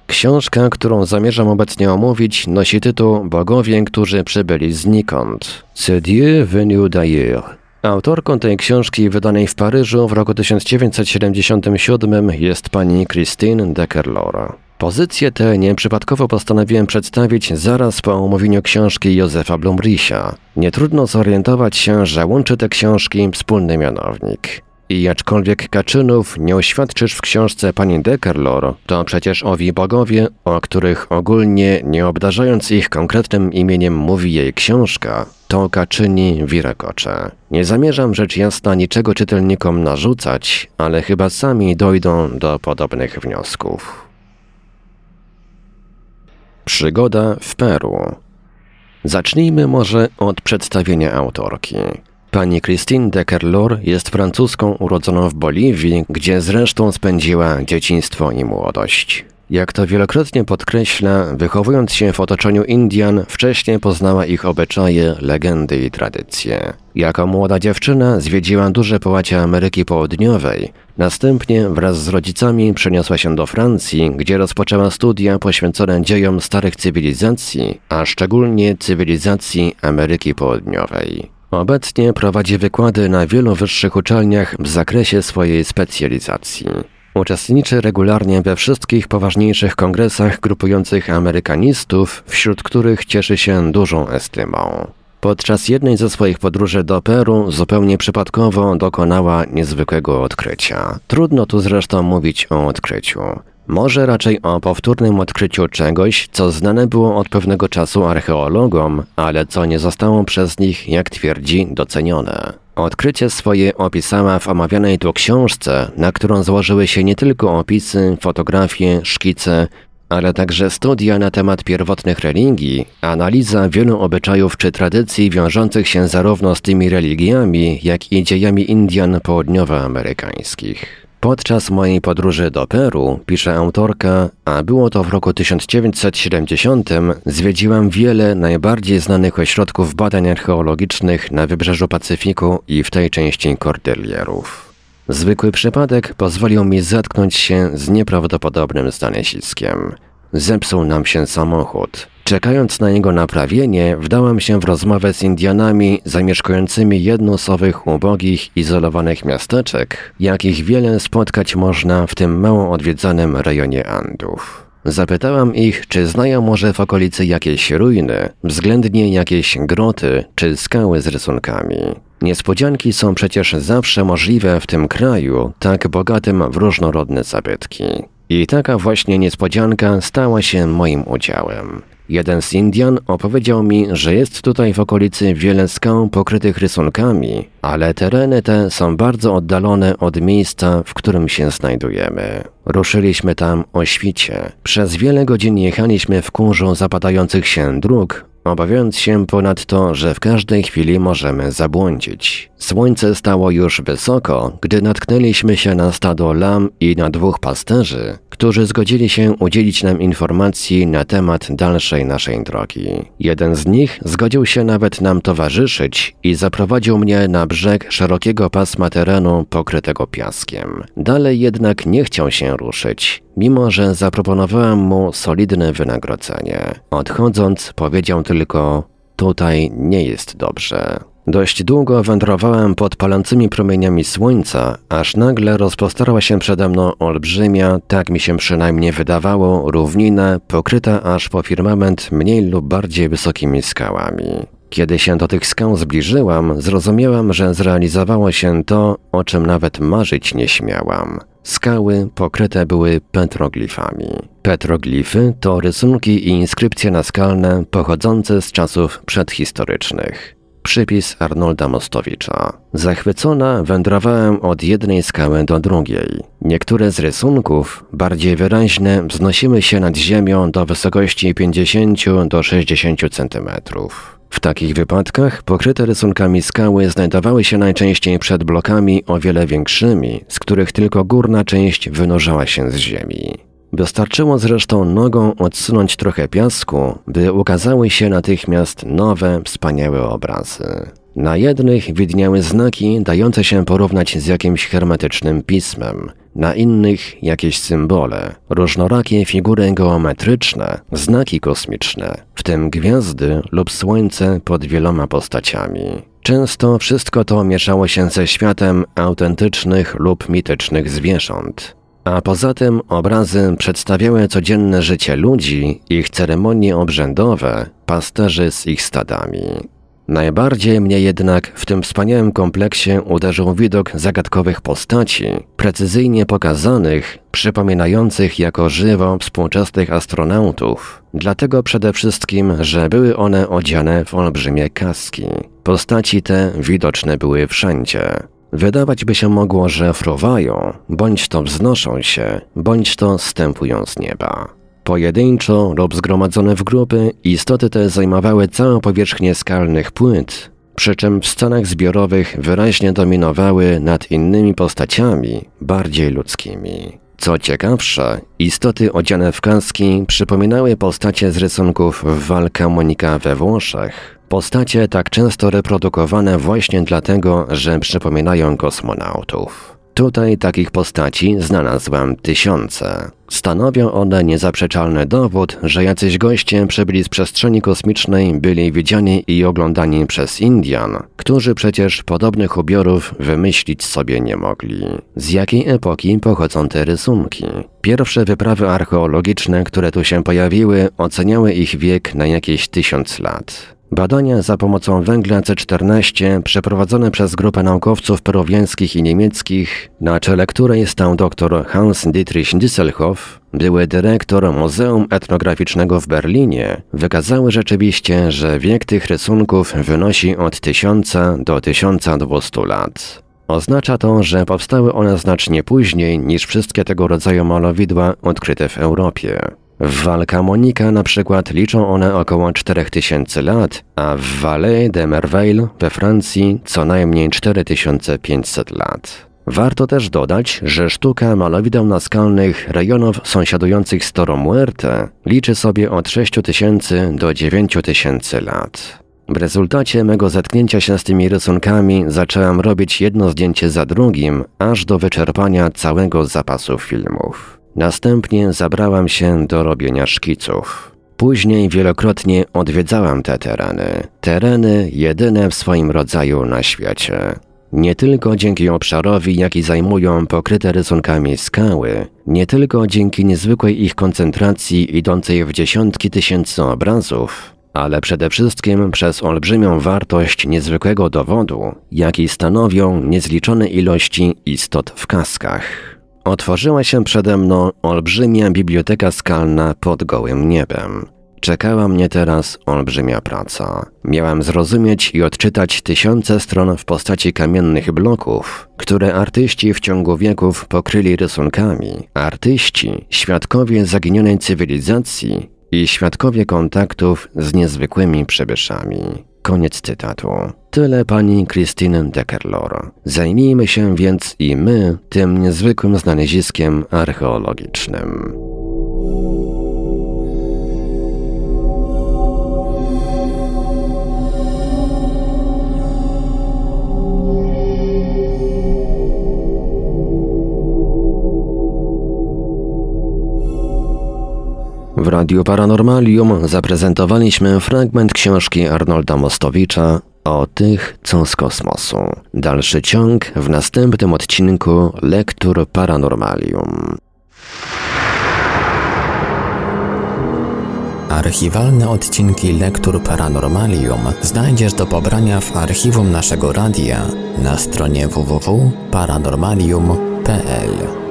Książka, którą zamierzam obecnie omówić, nosi tytuł Bogowie, którzy przybyli znikąd. C'est Dieu venu d'ailleurs. Autorką tej książki wydanej w Paryżu w roku 1977 jest pani Christine Deckerlora. Pozycję tę nieprzypadkowo postanowiłem przedstawić zaraz po omówieniu książki Józefa Blumrisia. Nie trudno zorientować się, że łączy te książki wspólny mianownik. I aczkolwiek Kaczynów nie oświadczysz w książce pani Deckerlor, to przecież owi bogowie, o których ogólnie, nie obdarzając ich konkretnym imieniem mówi jej książka, to Kaczyni Wirakocze. Nie zamierzam rzecz jasna niczego czytelnikom narzucać, ale chyba sami dojdą do podobnych wniosków. Przygoda w Peru. Zacznijmy może od przedstawienia autorki. Pani Christine de Kerlor jest francuską urodzoną w Boliwii, gdzie zresztą spędziła dzieciństwo i młodość. Jak to wielokrotnie podkreśla, wychowując się w otoczeniu Indian, wcześniej poznała ich obyczaje, legendy i tradycje. Jako młoda dziewczyna zwiedziła duże połacie Ameryki Południowej. Następnie wraz z rodzicami przeniosła się do Francji, gdzie rozpoczęła studia poświęcone dziejom starych cywilizacji, a szczególnie cywilizacji Ameryki Południowej. Obecnie prowadzi wykłady na wielu wyższych uczelniach w zakresie swojej specjalizacji. Uczestniczy regularnie we wszystkich poważniejszych kongresach grupujących amerykanistów, wśród których cieszy się dużą estymą. Podczas jednej ze swoich podróży do Peru zupełnie przypadkowo dokonała niezwykłego odkrycia. Trudno tu zresztą mówić o odkryciu. Może raczej o powtórnym odkryciu czegoś, co znane było od pewnego czasu archeologom, ale co nie zostało przez nich, jak twierdzi, docenione. Odkrycie swoje opisała w omawianej tu książce, na którą złożyły się nie tylko opisy, fotografie, szkice, ale także studia na temat pierwotnych religii, analiza wielu obyczajów czy tradycji wiążących się zarówno z tymi religiami, jak i dziejami Indian południowoamerykańskich. Podczas mojej podróży do Peru, pisze autorka, a było to w roku 1970, zwiedziłam wiele najbardziej znanych ośrodków badań archeologicznych na wybrzeżu Pacyfiku i w tej części Kordylierów. Zwykły przypadek pozwolił mi zetknąć się z nieprawdopodobnym znaleziskiem. Zepsuł nam się samochód. Czekając na jego naprawienie, wdałam się w rozmowę z Indianami zamieszkującymi jedno z owych ubogich, izolowanych miasteczek, jakich wiele spotkać można w tym mało odwiedzanym rejonie Andów. Zapytałam ich, czy znają może w okolicy jakieś ruiny, względnie jakieś groty czy skały z rysunkami. Niespodzianki są przecież zawsze możliwe w tym kraju, tak bogatym w różnorodne zabytki. I taka właśnie niespodzianka stała się moim udziałem. Jeden z Indian opowiedział mi, że jest tutaj w okolicy wiele skał pokrytych rysunkami, ale tereny te są bardzo oddalone od miejsca, w którym się znajdujemy. Ruszyliśmy tam o świcie. Przez wiele godzin jechaliśmy w kurzu zapadających się dróg, obawiając się ponadto, że w każdej chwili możemy zabłądzić. Słońce stało już wysoko, gdy natknęliśmy się na stado lam i na dwóch pasterzy, którzy zgodzili się udzielić nam informacji na temat dalszej naszej drogi. Jeden z nich zgodził się nawet nam towarzyszyć i zaprowadził mnie na brzeg szerokiego pasma terenu pokrytego piaskiem. Dalej jednak nie chciał się ruszyć, mimo że zaproponowałem mu solidne wynagrodzenie. Odchodząc, powiedział tylko: Tutaj nie jest dobrze. Dość długo wędrowałem pod palącymi promieniami słońca, aż nagle rozpostarła się przede mną olbrzymia, tak mi się przynajmniej wydawało, równina pokryta aż po firmament mniej lub bardziej wysokimi skałami. Kiedy się do tych skał zbliżyłam, zrozumiałam, że zrealizowało się to, o czym nawet marzyć nie śmiałam. Skały pokryte były petroglifami. Petroglify to rysunki i inskrypcje naskalne pochodzące z czasów przedhistorycznych. Przypis Arnolda Mostowicza. Zachwycona wędrowałem od jednej skały do drugiej. Niektóre z rysunków, bardziej wyraźne, wznosiły się nad ziemią do wysokości 50 do 60 centymetrów. W takich wypadkach pokryte rysunkami skały znajdowały się najczęściej przed blokami o wiele większymi, z których tylko górna część wynurzała się z ziemi. Wystarczyło zresztą nogą odsunąć trochę piasku, by ukazały się natychmiast nowe, wspaniałe obrazy. Na jednych widniały znaki dające się porównać z jakimś hermetycznym pismem, na innych jakieś symbole, różnorakie figury geometryczne, znaki kosmiczne, w tym gwiazdy lub słońce pod wieloma postaciami. Często wszystko to mieszało się ze światem autentycznych lub mitycznych zwierząt. A poza tym obrazy przedstawiały codzienne życie ludzi, ich ceremonie obrzędowe, pasterzy z ich stadami. Najbardziej mnie jednak w tym wspaniałym kompleksie uderzył widok zagadkowych postaci, precyzyjnie pokazanych, przypominających jako żywo współczesnych astronautów. Dlatego przede wszystkim, że były one odziane w olbrzymie kaski. Postaci te widoczne były wszędzie. Wydawać by się mogło, że fruwają, bądź to wznoszą się, bądź to stępują z nieba. Pojedynczo lub zgromadzone w grupy, istoty te zajmowały całą powierzchnię skalnych płyt, przy czym w scenach zbiorowych wyraźnie dominowały nad innymi postaciami, bardziej ludzkimi. Co ciekawsze, istoty odziane w kaski przypominały postacie z rysunków w Walka Monika we Włoszech. Postacie tak często reprodukowane właśnie dlatego, że przypominają kosmonautów. Tutaj takich postaci znalazłam tysiące. Stanowią one niezaprzeczalny dowód, że jacyś goście przybyli z przestrzeni kosmicznej byli widziani i oglądani przez Indian, którzy przecież podobnych ubiorów wymyślić sobie nie mogli. Z jakiej epoki pochodzą te rysunki? Pierwsze wyprawy archeologiczne, które tu się pojawiły, oceniały ich wiek na jakieś tysiąc lat. Badania za pomocą węgla C14 przeprowadzone przez grupę naukowców peruwiańskich i niemieckich, na czele której stał dr Hans Dietrich Disselhoff, były dyrektor Muzeum Etnograficznego w Berlinie, wykazały rzeczywiście, że wiek tych rysunków wynosi od 1000 do 1200 lat. Oznacza to, że powstały one znacznie później niż wszystkie tego rodzaju malowidła odkryte w Europie. W Valcamonica na przykład liczą one około 4000 lat, a w Vallée de Merveille we Francji co najmniej 4500 lat. Warto też dodać, że sztuka malowideł naskalnych rejonów sąsiadujących z Toro Muerte liczy sobie od 6000 do 9000 lat. W rezultacie mego zetknięcia się z tymi rysunkami zacząłem robić jedno zdjęcie za drugim, aż do wyczerpania całego zapasu filmów. Następnie zabrałam się do robienia szkiców. Później wielokrotnie odwiedzałam te tereny. Tereny jedyne w swoim rodzaju na świecie. Nie tylko dzięki obszarowi, jaki zajmują pokryte rysunkami skały, nie tylko dzięki niezwykłej ich koncentracji idącej w dziesiątki tysięcy obrazów, ale przede wszystkim przez olbrzymią wartość niezwykłego dowodu, jaki stanowią niezliczone ilości istot w kaskach. Otworzyła się przede mną olbrzymia biblioteka skalna pod gołym niebem. Czekała mnie teraz olbrzymia praca. Miałem zrozumieć i odczytać tysiące stron w postaci kamiennych bloków, które artyści w ciągu wieków pokryli rysunkami. Artyści, świadkowie zaginionej cywilizacji i świadkowie kontaktów z niezwykłymi przybyszami. Koniec cytatu. Tyle pani Christine Deckerlor. Zajmijmy się więc i my tym niezwykłym znaleziskiem archeologicznym. W Radiu Paranormalium zaprezentowaliśmy fragment książki Arnolda Mostowicza o tych, co z kosmosu. Dalszy ciąg w następnym odcinku Lektur Paranormalium. Archiwalne odcinki Lektur Paranormalium znajdziesz do pobrania w archiwum naszego radia na stronie www.paranormalium.pl.